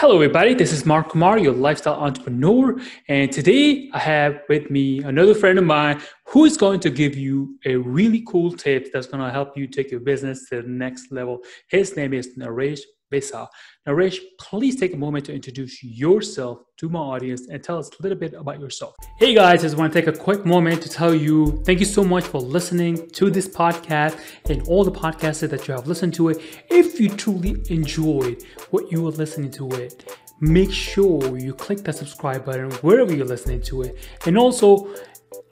Hello, everybody. This is Mark Kumar, your lifestyle entrepreneur. And today I have with me another friend of mine who is going to give you a really cool tip that's going to help you take your business to the next level. His name is Naresh Vissa. Naresh, please take a moment to introduce yourself to my audience and tell us a little bit about yourself. Hey guys, I just want to take a quick moment to tell you thank you so much for listening to this podcast and all the podcasts that you have listened to it. If you truly enjoyed what you were listening to it, make sure you click that subscribe button wherever you're listening to it. And also,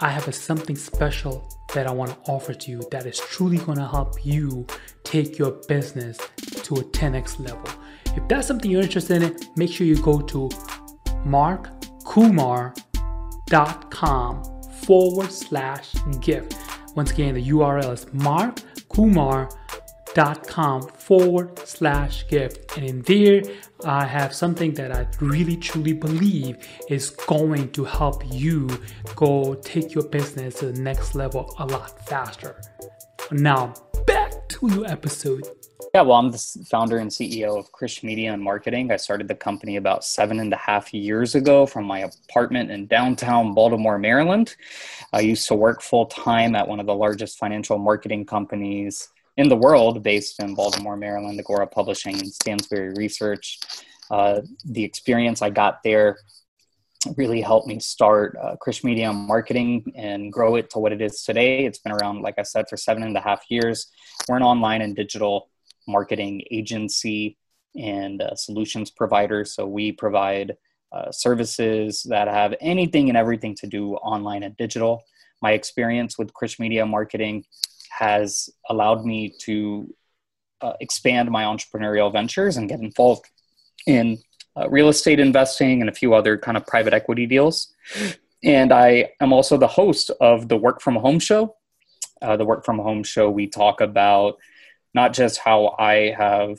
I have a, something special that I want to offer to you that is truly going to help you take your business to a 10x level. If that's something you're interested in, make sure you go to markkumar.com forward slash gift. Once again, the URL is markkumar.com dot com forward slash gift. And in there, I have something that I really truly believe is going to help you go take your business to the next level a lot faster. Now, back to your episode. Yeah, well, I'm the founder and CEO of Krish Media and Marketing. I started the company about seven and a half years ago from my apartment in downtown Baltimore, Maryland. I used to work full time at one of the largest financial marketing companies in the world based in Baltimore, Maryland, Agora Publishing and Stansberry Research. Uh, the experience I got there really helped me start uh, Krish Media Marketing and grow it to what it is today. It's been around, like I said, for seven and a half years. We're an online and digital marketing agency and uh, solutions provider. So we provide uh, services that have anything and everything to do online and digital. My experience with Krish Media Marketing has allowed me to uh, expand my entrepreneurial ventures and get involved in uh, real estate investing and a few other kind of private equity deals. And I am also the host of the Work From Home Show. Uh, the Work From Home Show, we talk about not just how I have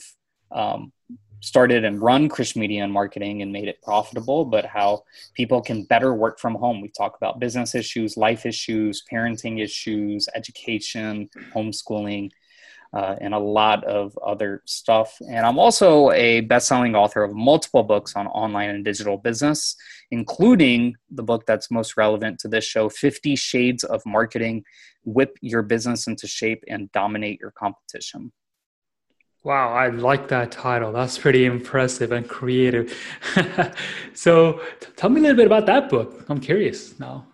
um, started and run Krish Media and Marketing and made it profitable, but how people can better work from home. We talk about business issues, life issues, parenting issues, education, homeschooling, uh, and a lot of other stuff. And I'm also a best-selling author of multiple books on online and digital business, including the book that's most relevant to this show, 50 Shades of Marketing, Whip Your Business into Shape and Dominate Your Competition. Wow, I like that title. That's pretty impressive and creative. so, t- tell me a little bit about that book. I'm curious now.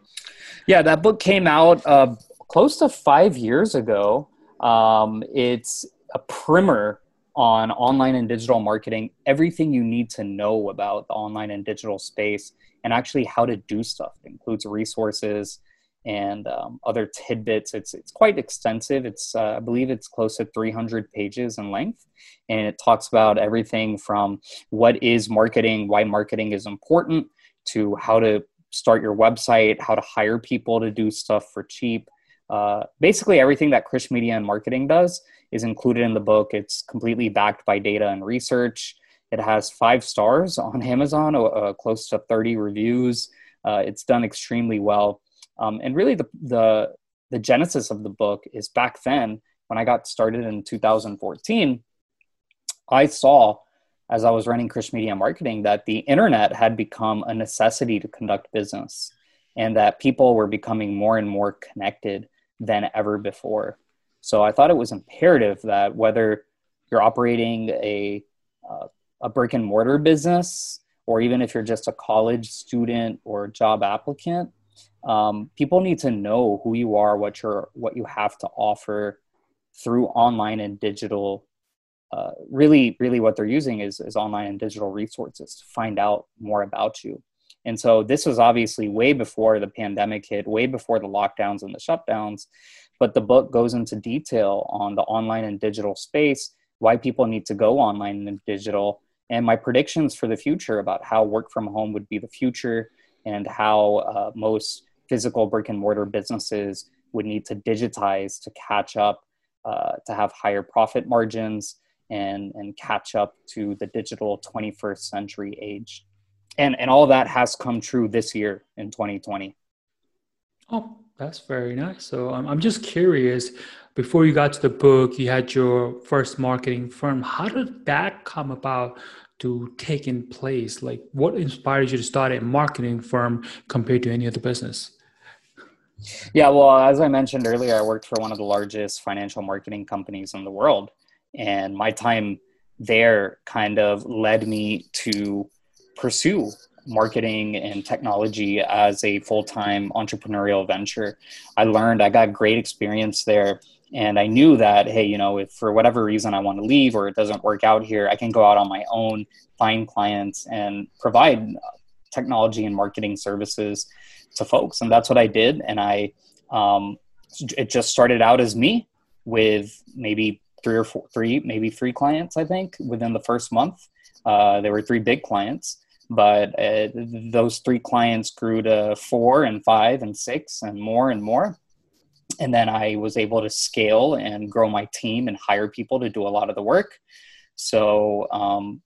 Yeah, that book came out uh, close to five years ago. Um, it's a primer on online and digital marketing, everything you need to know about the online and digital space, and actually how to do stuff. It includes resources, and um, other tidbits. It's it's quite extensive. It's uh, I believe it's close to 300 pages in length, and it talks about everything from what is marketing, why marketing is important, to how to start your website, how to hire people to do stuff for cheap. Uh, basically, everything that Krish Media and Marketing does is included in the book. It's completely backed by data and research. It has five stars on Amazon, uh, close to 30 reviews. Uh, it's done extremely well um, and really, the, the the genesis of the book is back then when I got started in 2014. I saw as I was running Krish Media Marketing that the internet had become a necessity to conduct business, and that people were becoming more and more connected than ever before. So I thought it was imperative that whether you're operating a uh, a brick and mortar business, or even if you're just a college student or job applicant, um, people need to know who you are, what you're, what you have to offer through online and digital. Uh, really, really, what they're using is, is online and digital resources to find out more about you. And so this was obviously way before the pandemic hit, way before the lockdowns and the shutdowns. But the book goes into detail on the online and digital space, why people need to go online and digital, and my predictions for the future about how work from home would be the future and how uh, most physical brick and mortar businesses would need to digitize to catch up, uh, to have higher profit margins and, and catch up to the digital 21st century age. And, and all that has come true this year in 2020. Oh, that's very nice. So um, I'm just curious. Before you got to the book, you had your first marketing firm. How did that come about to take in place? Like, what inspires you to start a marketing firm compared to any other business? Yeah, well, as I mentioned earlier, I worked for one of the largest financial marketing companies in the world. And my time there kind of led me to pursue marketing and technology as a full-time entrepreneurial venture. I learned I got great experience there and I knew that hey, you know, if for whatever reason I want to leave or it doesn't work out here, I can go out on my own, find clients and provide technology and marketing services to folks and that's what I did and I um, it just started out as me with maybe three or four, three, maybe three clients, I think, within the first month. Uh, there were three big clients but uh, those three clients grew to four and five and six and more and more and then i was able to scale and grow my team and hire people to do a lot of the work so um,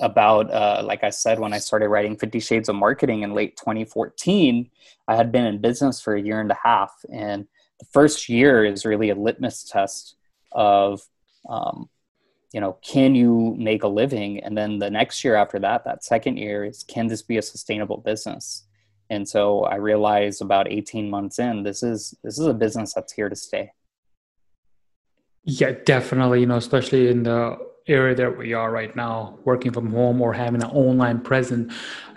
about uh, like i said when i started writing 50 shades of marketing in late 2014 i had been in business for a year and a half and the first year is really a litmus test of um, you know can you make a living? And then the next year after that that second year is can this be a sustainable business? And so i realized about 18 months in this is this is a business that's here to stay. Yeah definitely you know especially in the area that we are right now working from home or having an online presence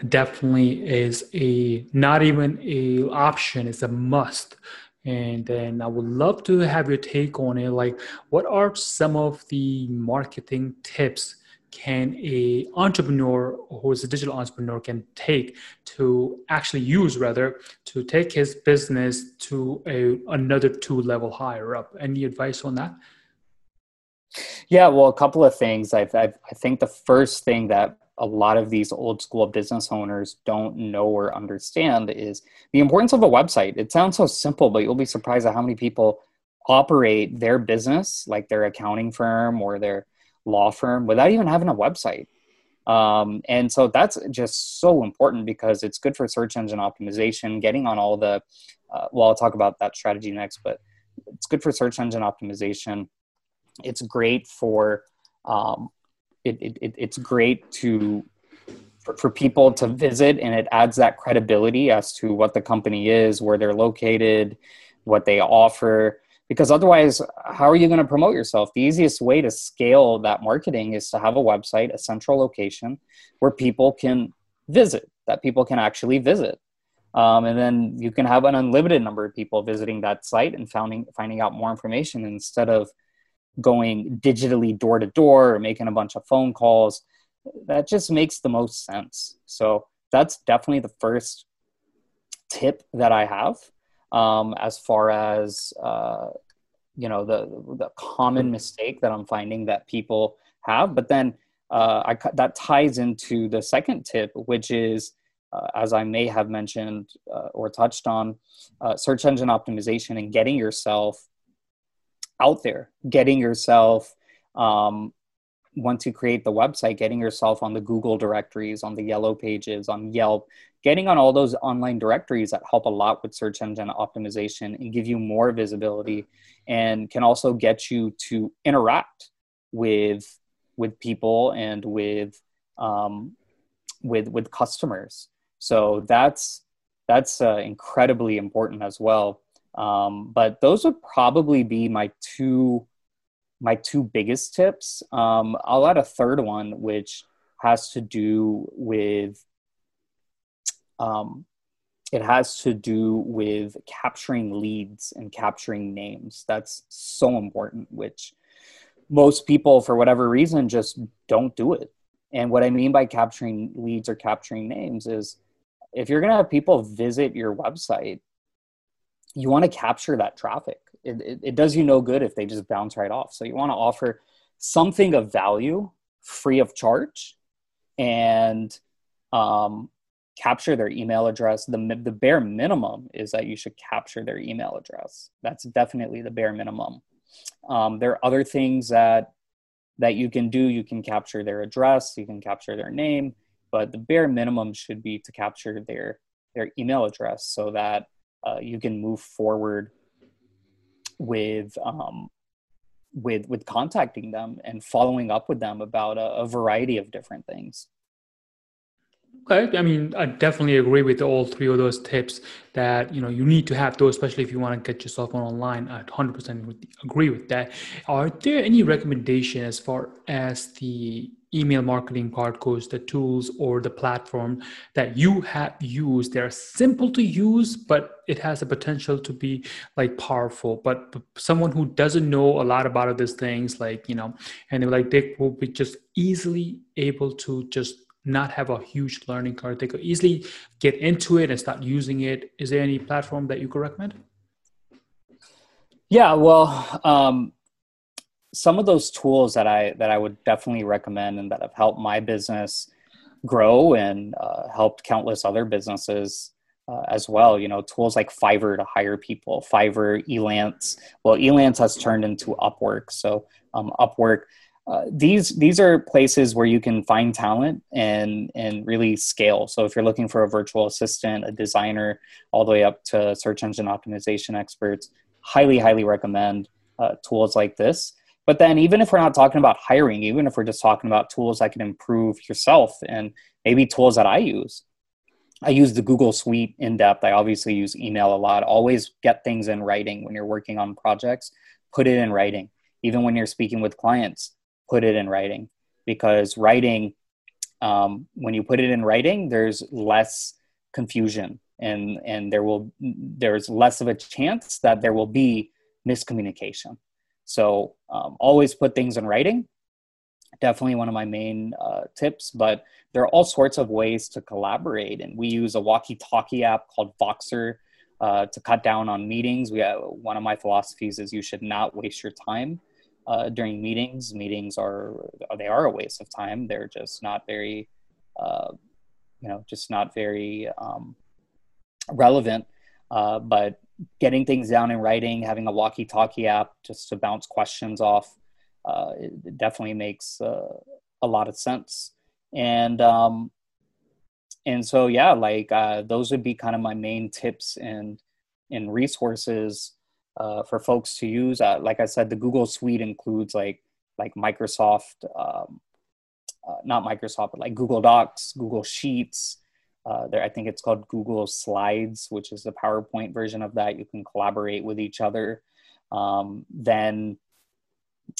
definitely is a not even a option it's a must and then I would love to have your take on it. Like, what are some of the marketing tips can a entrepreneur who is a digital entrepreneur can take to actually use rather to take his business to a another two level higher up? Any advice on that? Yeah, well, a couple of things. I, I, I think the first thing that a lot of these old school business owners don't know or understand is the importance of a website. It sounds so simple, but you'll be surprised at how many people operate their business, like their accounting firm or their law firm, without even having a website. Um, and so that's just so important because it's good for search engine optimization, getting on all the, uh, well, I'll talk about that strategy next, but it's good for search engine optimization. It's great for um, it, it, it's great to for, for people to visit and it adds that credibility as to what the company is where they're located what they offer. Because otherwise how are you going to promote yourself? The easiest way to scale that marketing is to have a website a central location where people can visit that people can actually visit. Um, and then you can have an unlimited number of people visiting that site and finding finding out more information instead of going digitally door to door or making a bunch of phone calls that just makes the most sense. So that's definitely the first tip that i have um, as far as uh, you know the the common mistake that i'm finding that people have. But then uh, I, that ties into the second tip which is uh, as i may have mentioned uh, or touched on uh, search engine optimization and getting yourself out there, getting yourself, um, once you create the website, getting yourself on the Google directories, on the Yellow Pages, on Yelp, getting on all those online directories that help a lot with search engine optimization and give you more visibility and can also get you to interact with with people and with um, with with customers. So that's that's uh, incredibly important as well. Um, but those would probably be my two my two biggest tips. Um, I'll add a third one, which has to do with um, it has to do with capturing leads and capturing names. That's so important, which most people, for whatever reason, just don't do it. And what I mean by capturing leads or capturing names is if you're going to have people visit your website, you want to capture that traffic. It, it, it, does you no good if they just bounce right off. So you want to offer something of value free of charge and um, capture their email address. The, the bare minimum is that you should capture their email address. That's definitely the bare minimum. Um, there are other things that that you can do. You can capture their address, you can capture their name, but the bare minimum should be to capture their their email address so that uh, you can move forward with um, with with contacting them and following up with them about a, a variety of different things. Okay, I mean, I definitely agree with all three of those tips that you know you need to have those, especially if you want to get yourself on online. I 100% agree with that. Are there any recommendation as far as the email marketing part goes, the tools or the platform that you have used? They're simple to use, but it has the potential to be like powerful. But someone who doesn't know a lot about these things, like you know, and they're like they will be just easily able to just not have a huge learning curve. They could easily get into it and start using it. Is there any platform that you could recommend? Yeah, well, um, some of those tools that I that I would definitely recommend and that have helped my business grow and uh, helped countless other businesses uh, as well. You know, tools like Fiverr to hire people, Fiverr, Elance. Well, Elance has turned into Upwork. So um, Upwork uh, these these are places where you can find talent and and really scale. So if you're looking for a virtual assistant, a designer, all the way up to search engine optimization experts, highly highly recommend uh, tools like this. But then even if we're not talking about hiring, even if we're just talking about tools that can improve yourself and maybe tools that I use. I use the Google Suite in depth. I obviously use email a lot. Always get things in writing when you're working on projects. Put it in writing. Even when you're speaking with clients, put it in writing because writing um, when you put it in writing there's less confusion and and there will there's less of a chance that there will be miscommunication so um, always put things in writing definitely one of my main uh, tips but there are all sorts of ways to collaborate and we use a walkie-talkie app called voxer uh, to cut down on meetings we have, one of my philosophies is you should not waste your time uh, during meetings. Meetings are they are a waste of time. They're just not very, uh, you know, just not very um, relevant. Uh, but getting things down in writing, having a walkie-talkie app just to bounce questions off, uh, it definitely makes uh, a lot of sense. And um, and so yeah, like uh, those would be kind of my main tips and and resources uh, for folks to use. Uh, like I said, the Google Suite includes like like Microsoft, um, uh, not Microsoft, but like Google Docs, Google Sheets. Uh, there, I think it's called Google Slides, which is the PowerPoint version of that. You can collaborate with each other. Um, then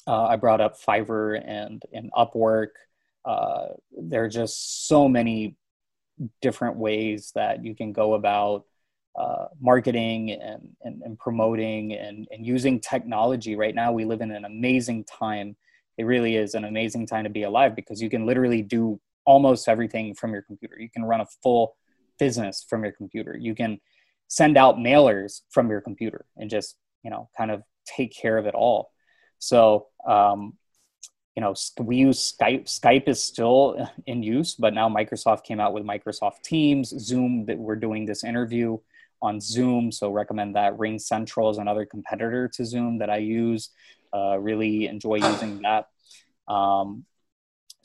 uh, I brought up Fiverr and and Upwork. Uh, there are just so many different ways that you can go about uh, marketing and, and, and, promoting and, and using technology. Right now, we live in an amazing time. It really is an amazing time to be alive because you can literally do almost everything from your computer. You can run a full business from your computer. You can send out mailers from your computer and just, you know, kind of take care of it all. So, um, you know, we use Skype. Skype is still in use, but now Microsoft came out with Microsoft Teams, Zoom, that we're doing this interview on Zoom. So recommend that. Ring Central is another competitor to Zoom that I use. Uh, really enjoy using that. Um,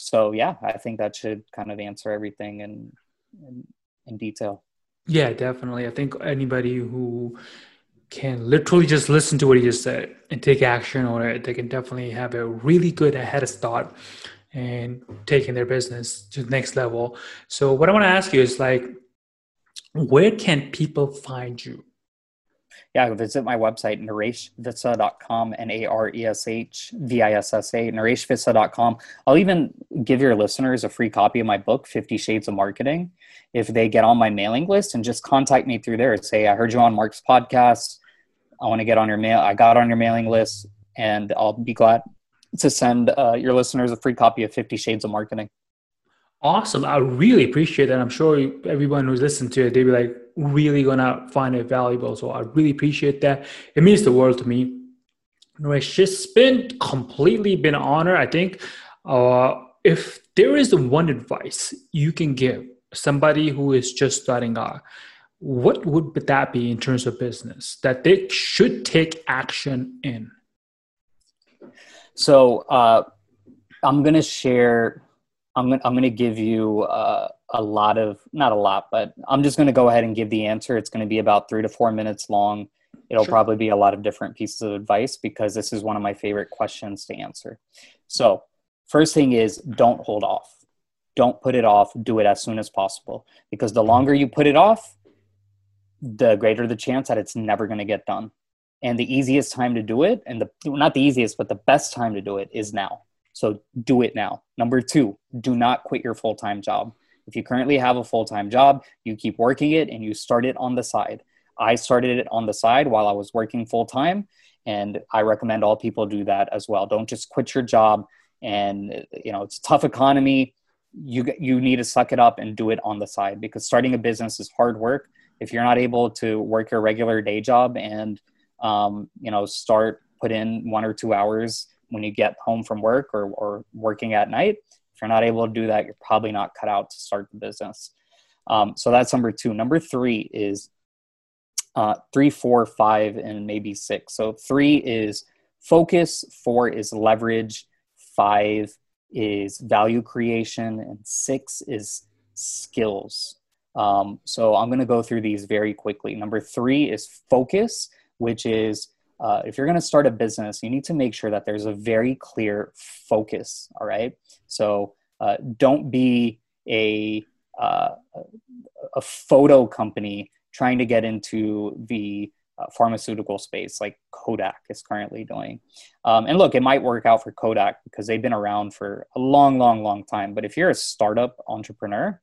so yeah, I think that should kind of answer everything in, in, in detail. Yeah, definitely. I think anybody who can literally just listen to what he just said and take action on it, they can definitely have a really good head start and taking their business to the next level. So what I want to ask you is like, where can people find you? Yeah, visit my website, nareshvissa.com, N-A-R-E-S-H-V-I-S-S-A, nareshvissa.com. I'll even give your listeners a free copy of my book, 50 Shades of Marketing, if they get on my mailing list and just contact me through there. Say, I heard you on Mark's podcast. I want to get on your mail. I got on your mailing list, and I'll be glad to send uh, your listeners a free copy of 50 Shades of Marketing. Awesome. I really appreciate that. I'm sure everyone who's listened to it, they'll be like really gonna find it valuable. So I really appreciate that. It means the world to me. It's just been completely been an honor. I think uh, if there is one advice you can give somebody who is just starting out, what would that be in terms of business that they should take action in? So uh, I'm to share I'm gonna, I'm going to give you uh, a lot of not a lot, but I'm just going to go ahead and give the answer. It's going to be about three to four minutes long. it'll sure. probably be a lot of different pieces of advice because this is one of my favorite questions to answer. So, first thing is don't hold off. Don't put it off. Do it as soon as possible because the longer you put it off, the greater the chance that it's never going to get done. And the easiest time to do it, and the not the easiest, but the best time to do it is now. So do it now. Number two, do not quit your full time job. If you currently have a full time job, you keep working it and you start it on the side. I started it on the side while I was working full time, and I recommend all people do that as well. Don't just quit your job. And you know it's a tough economy. You you need to suck it up and do it on the side because starting a business is hard work. If you're not able to work your regular day job and um, you know start put in one or two hours when you get home from work or, or working at night, if you're not able to do that, you're probably not cut out to start the business. Um, so that's number two. Number three is uh, three, four, five, and maybe six. So three is focus, four is leverage, five is value creation, and six is skills. Um, so I'm going to go through these very quickly. Number three is focus, which is uh, if you're going to start a business, you need to make sure that there's a very clear focus. All right. So uh, don't be a uh, a photo company trying to get into the uh, pharmaceutical space like Kodak is currently doing. Um, and look, it might work out for Kodak because they've been around for a long, long, long time. But if you're a startup entrepreneur,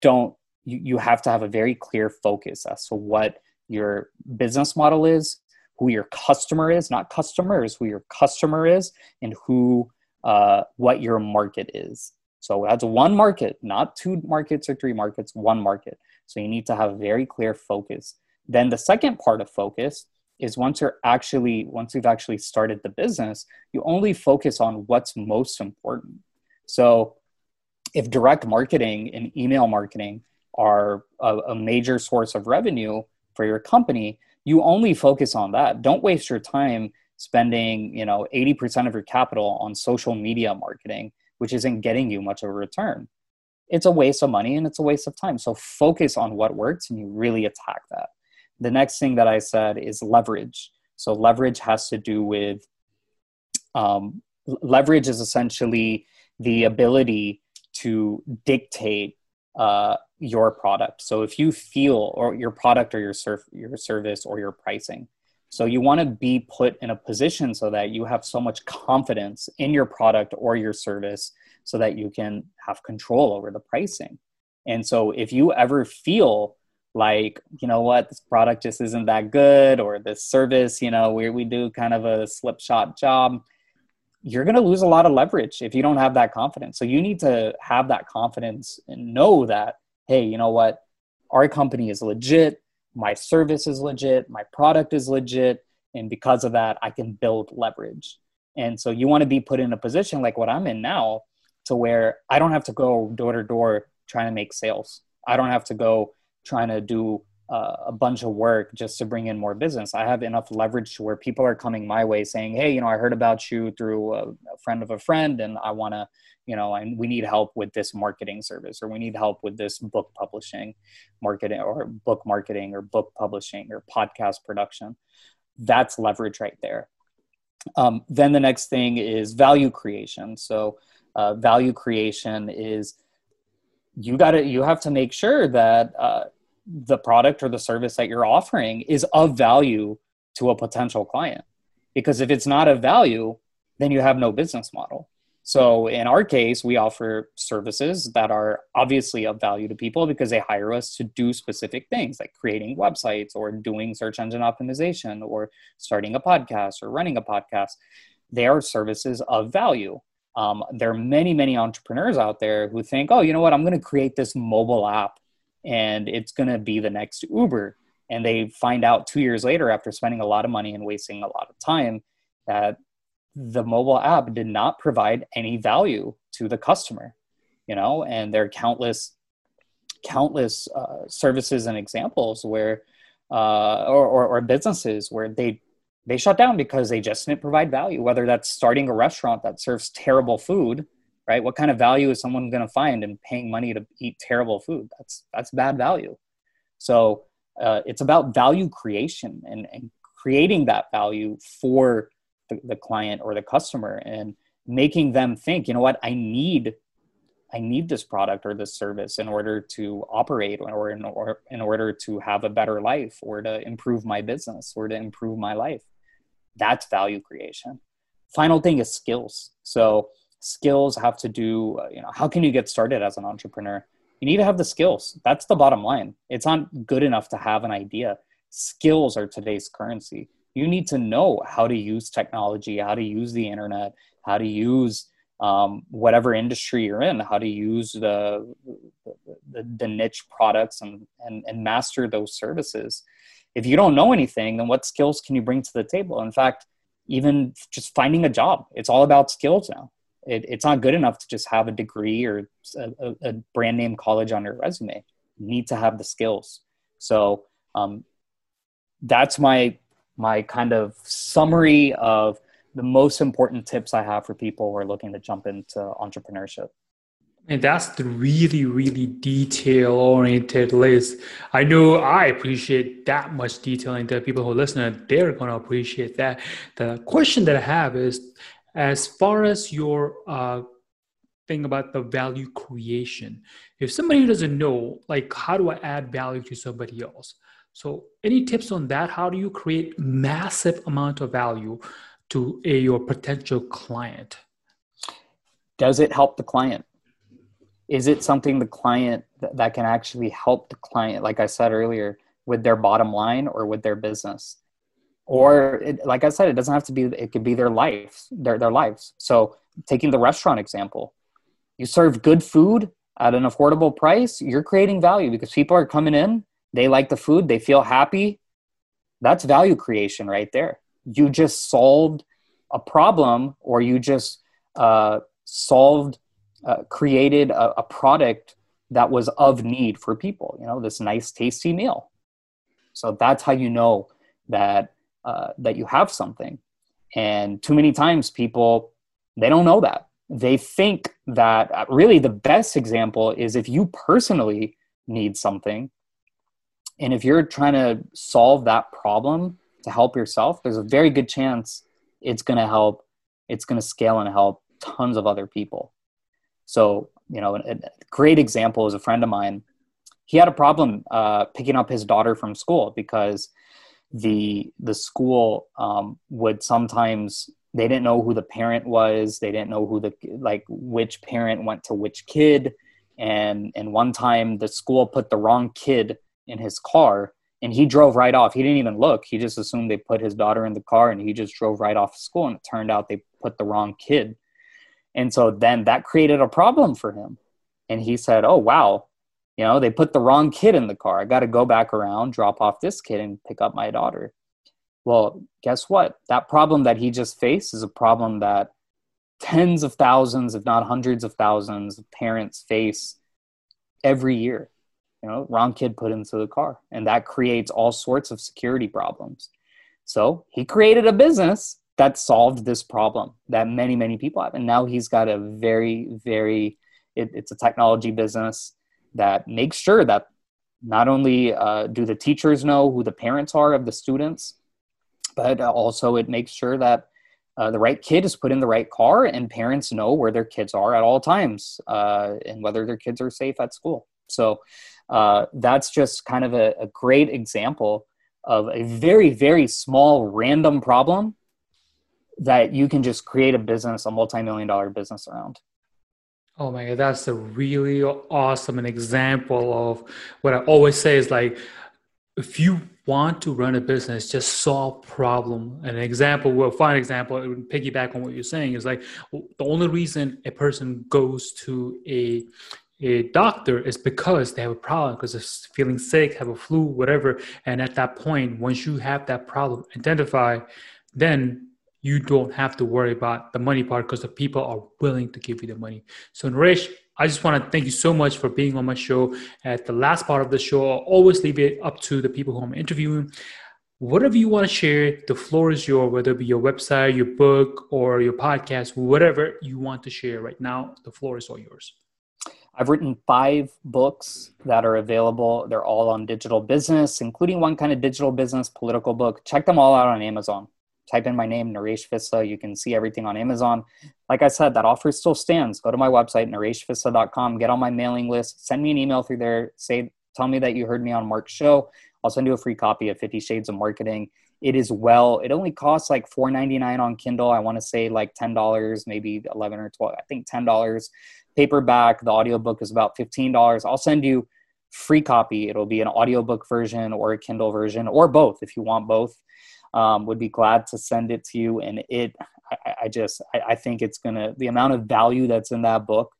don't you, you have to have a very clear focus as to what your business model is, who your customer is, not customers, who your customer is, and who uh, what your market is. So that's one market, not two markets or three markets, one market. So you need to have very clear focus. Then the second part of focus is once you're actually once you've actually started the business, you only focus on what's most important. So if direct marketing and email marketing are a, a major source of revenue for your company, you only focus on that. Don't waste your time spending, you know, 80% of your capital on social media marketing, which isn't getting you much of a return. It's a waste of money and it's a waste of time. So focus on what works and you really attack that. The next thing that I said is leverage. So leverage has to do with um, leverage is essentially the ability to dictate uh, your product. So if you feel or your product or your surf, your service or your pricing, so you want to be put in a position so that you have so much confidence in your product or your service so that you can have control over the pricing. And so if you ever feel like, you know what, this product just isn't that good or this service, you know, we we do kind of a slipshod job, you're going to lose a lot of leverage if you don't have that confidence. So you need to have that confidence and know that, hey, you know what? Our company is legit. My service is legit. My product is legit. And because of that, I can build leverage. And so you want to be put in a position like what I'm in now to where I don't have to go door to door trying to make sales. I don't have to go trying to do uh, a bunch of work just to bring in more business. I have enough leverage to where people are coming my way saying, "Hey, you know, I heard about you through a, a friend of a friend, and I want to, you know, and we need help with this marketing service, or we need help with this book publishing, marketing, or book marketing, or book publishing, or podcast production." That's leverage right there. Um, then the next thing is value creation. So, uh, value creation is you got to you have to make sure that uh, the product or the service that you're offering is of value to a potential client. Because if it's not of value, then you have no business model. So in our case, we offer services that are obviously of value to people because they hire us to do specific things like creating websites or doing search engine optimization or starting a podcast or running a podcast. They are services of value. Um, there are many, many entrepreneurs out there who think, oh, you know what, I'm going to create this mobile app and it's going to be the next Uber. And they find out two years later, after spending a lot of money and wasting a lot of time, that the mobile app did not provide any value to the customer. You know, and there are countless, countless uh, services and examples where, uh, or, or, or businesses where they they shut down because they just didn't provide value. Whether that's starting a restaurant that serves terrible food right? What kind of value is someone going to find in paying money to eat terrible food? That's that's bad value. So uh, it's about value creation and, and creating that value for the, the client or the customer and making them think, you know what, I need I need this product or this service in order to operate or in, or in order to have a better life or to improve my business or to improve my life. That's value creation. Final thing is skills. So skills have to do, uh, you know, how can you get started as an entrepreneur? You need to have the skills. That's the bottom line. It's not good enough to have an idea. Skills are today's currency. You need to know how to use technology, how to use the internet, how to use um, whatever industry you're in, how to use the, the, the niche products and, and, and master those services. If you don't know anything, then what skills can you bring to the table? In fact, even just finding a job, it's all about skills now. It, it's not good enough to just have a degree or a, a, brand name college on your resume. You need to have the skills. So um, that's my my kind of summary of the most important tips I have for people who are looking to jump into entrepreneurship. And that's the really, really detail oriented list. I know I appreciate that much detail, and the people who listen, they're going to appreciate that. The question that I have is as far as your uh, thing about the value creation, if somebody doesn't know, like, how do I add value to somebody else? So, any tips on that? How do you create massive amount of value? to a, your potential client? Does it help the client? Is it something the client that, can actually help the client, like I said earlier, with their bottom line or with their business? Or, it, like I said, it doesn't have to be, it could be their lives, their, their lives. So, taking the restaurant example, you serve good food at an affordable price, you're creating value because people are coming in, they like the food, they feel happy. That's value creation right there you just solved a problem or you just uh, solved uh, created a, a, product that was of need for people you know this nice tasty meal so that's how you know that uh, that you have something and too many times people they don't know that they think that uh, really the best example is if you personally need something and if you're trying to solve that problem to help yourself, there's a very good chance it's going to help. It's going to scale and help tons of other people. So, you know, a, a great example is a friend of mine. He had a problem uh, picking up his daughter from school because the the school um, would sometimes they didn't know who the parent was. They didn't know who the like which parent went to which kid. And and one time the school put the wrong kid in his car and he drove right off. He didn't even look. He just assumed they put his daughter in the car and he just drove right off school. And it turned out they put the wrong kid. And so then that created a problem for him. And he said, Oh, wow, you know, they put the wrong kid in the car. I got to go back around, drop off this kid, and pick up my daughter. Well, guess what? That problem that he just faced is a problem that tens of thousands, if not hundreds of thousands, of parents face every year you know wrong kid put into the car and that creates all sorts of security problems so he created a business that solved this problem that many many people have and now he's got a very very it, it's a technology business that makes sure that not only uh, do the teachers know who the parents are of the students but also it makes sure that uh, the right kid is put in the right car and parents know where their kids are at all times uh, and whether their kids are safe at school so uh, that's just kind of a, a great example of a very, very small random problem that you can just create a business, a multi-million dollar business around. Oh my God, that's a really awesome an example of what I always say is like, if you want to run a business, just solve problem. An example, well, fine example, piggyback on what you're saying is like the only reason a person goes to a a doctor is because they have a problem because they're feeling sick have a flu whatever and at that point once you have that problem identified then you don't have to worry about the money part because the people are willing to give you the money so Naresh, I just want to thank you so much for being on my show. At the last part of the show, I'll always leave it up to the people who I'm interviewing. Whatever you want to share, the floor is yours, whether it be your website, your book, or your podcast, whatever you want to share right now, the floor is all yours. I've written five books that are available. They're all on digital business, including one kind of digital business political book. Check them all out on Amazon. Type in my name, Naresh Vissa. You can see everything on Amazon. Like I said, that offer still stands. Go to my website, nareshvissa.com, get on my mailing list, send me an email through there, say, tell me that you heard me on Mark's show. I'll send you a free copy of 50 Shades of Marketing. It is well, it only costs like $4.99 on Kindle. I want to say like $10, maybe 11 or 12, I think $10 paperback. The audiobook is about $15. I'll send you free copy. It'll be an audiobook version or a Kindle version or both if you want both. Um, would be glad to send it to you. And it, I, I just, I, I, think it's gonna, the amount of value that's in that book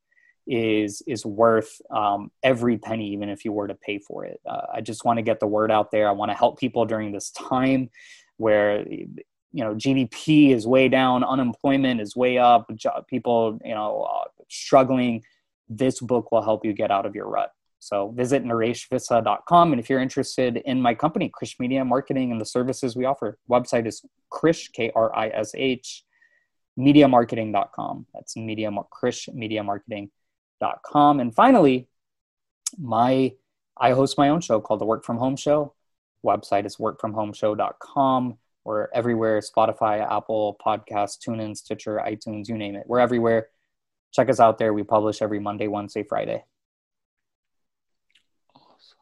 is is worth um, every penny, even if you were to pay for it. Uh, I just want to get the word out there. I want to help people during this time where you know GDP is way down, unemployment is way up, people you know uh, struggling. This book will help you get out of your rut. So visit nareshvissa.com. And if you're interested in my company, Krish Media Marketing and the services we offer, website is Krish, K-R-I-S-H, mediamarketing.com. That's media, Krish Media Marketing.com. And finally, my I host my own show called the Work From Home Show. Website is workfromhomeshow.com. We're everywhere Spotify, Apple Podcasts, TuneIn, Stitcher, iTunes, you name it. We're everywhere. Check us out there. We publish every Monday, Wednesday, Friday.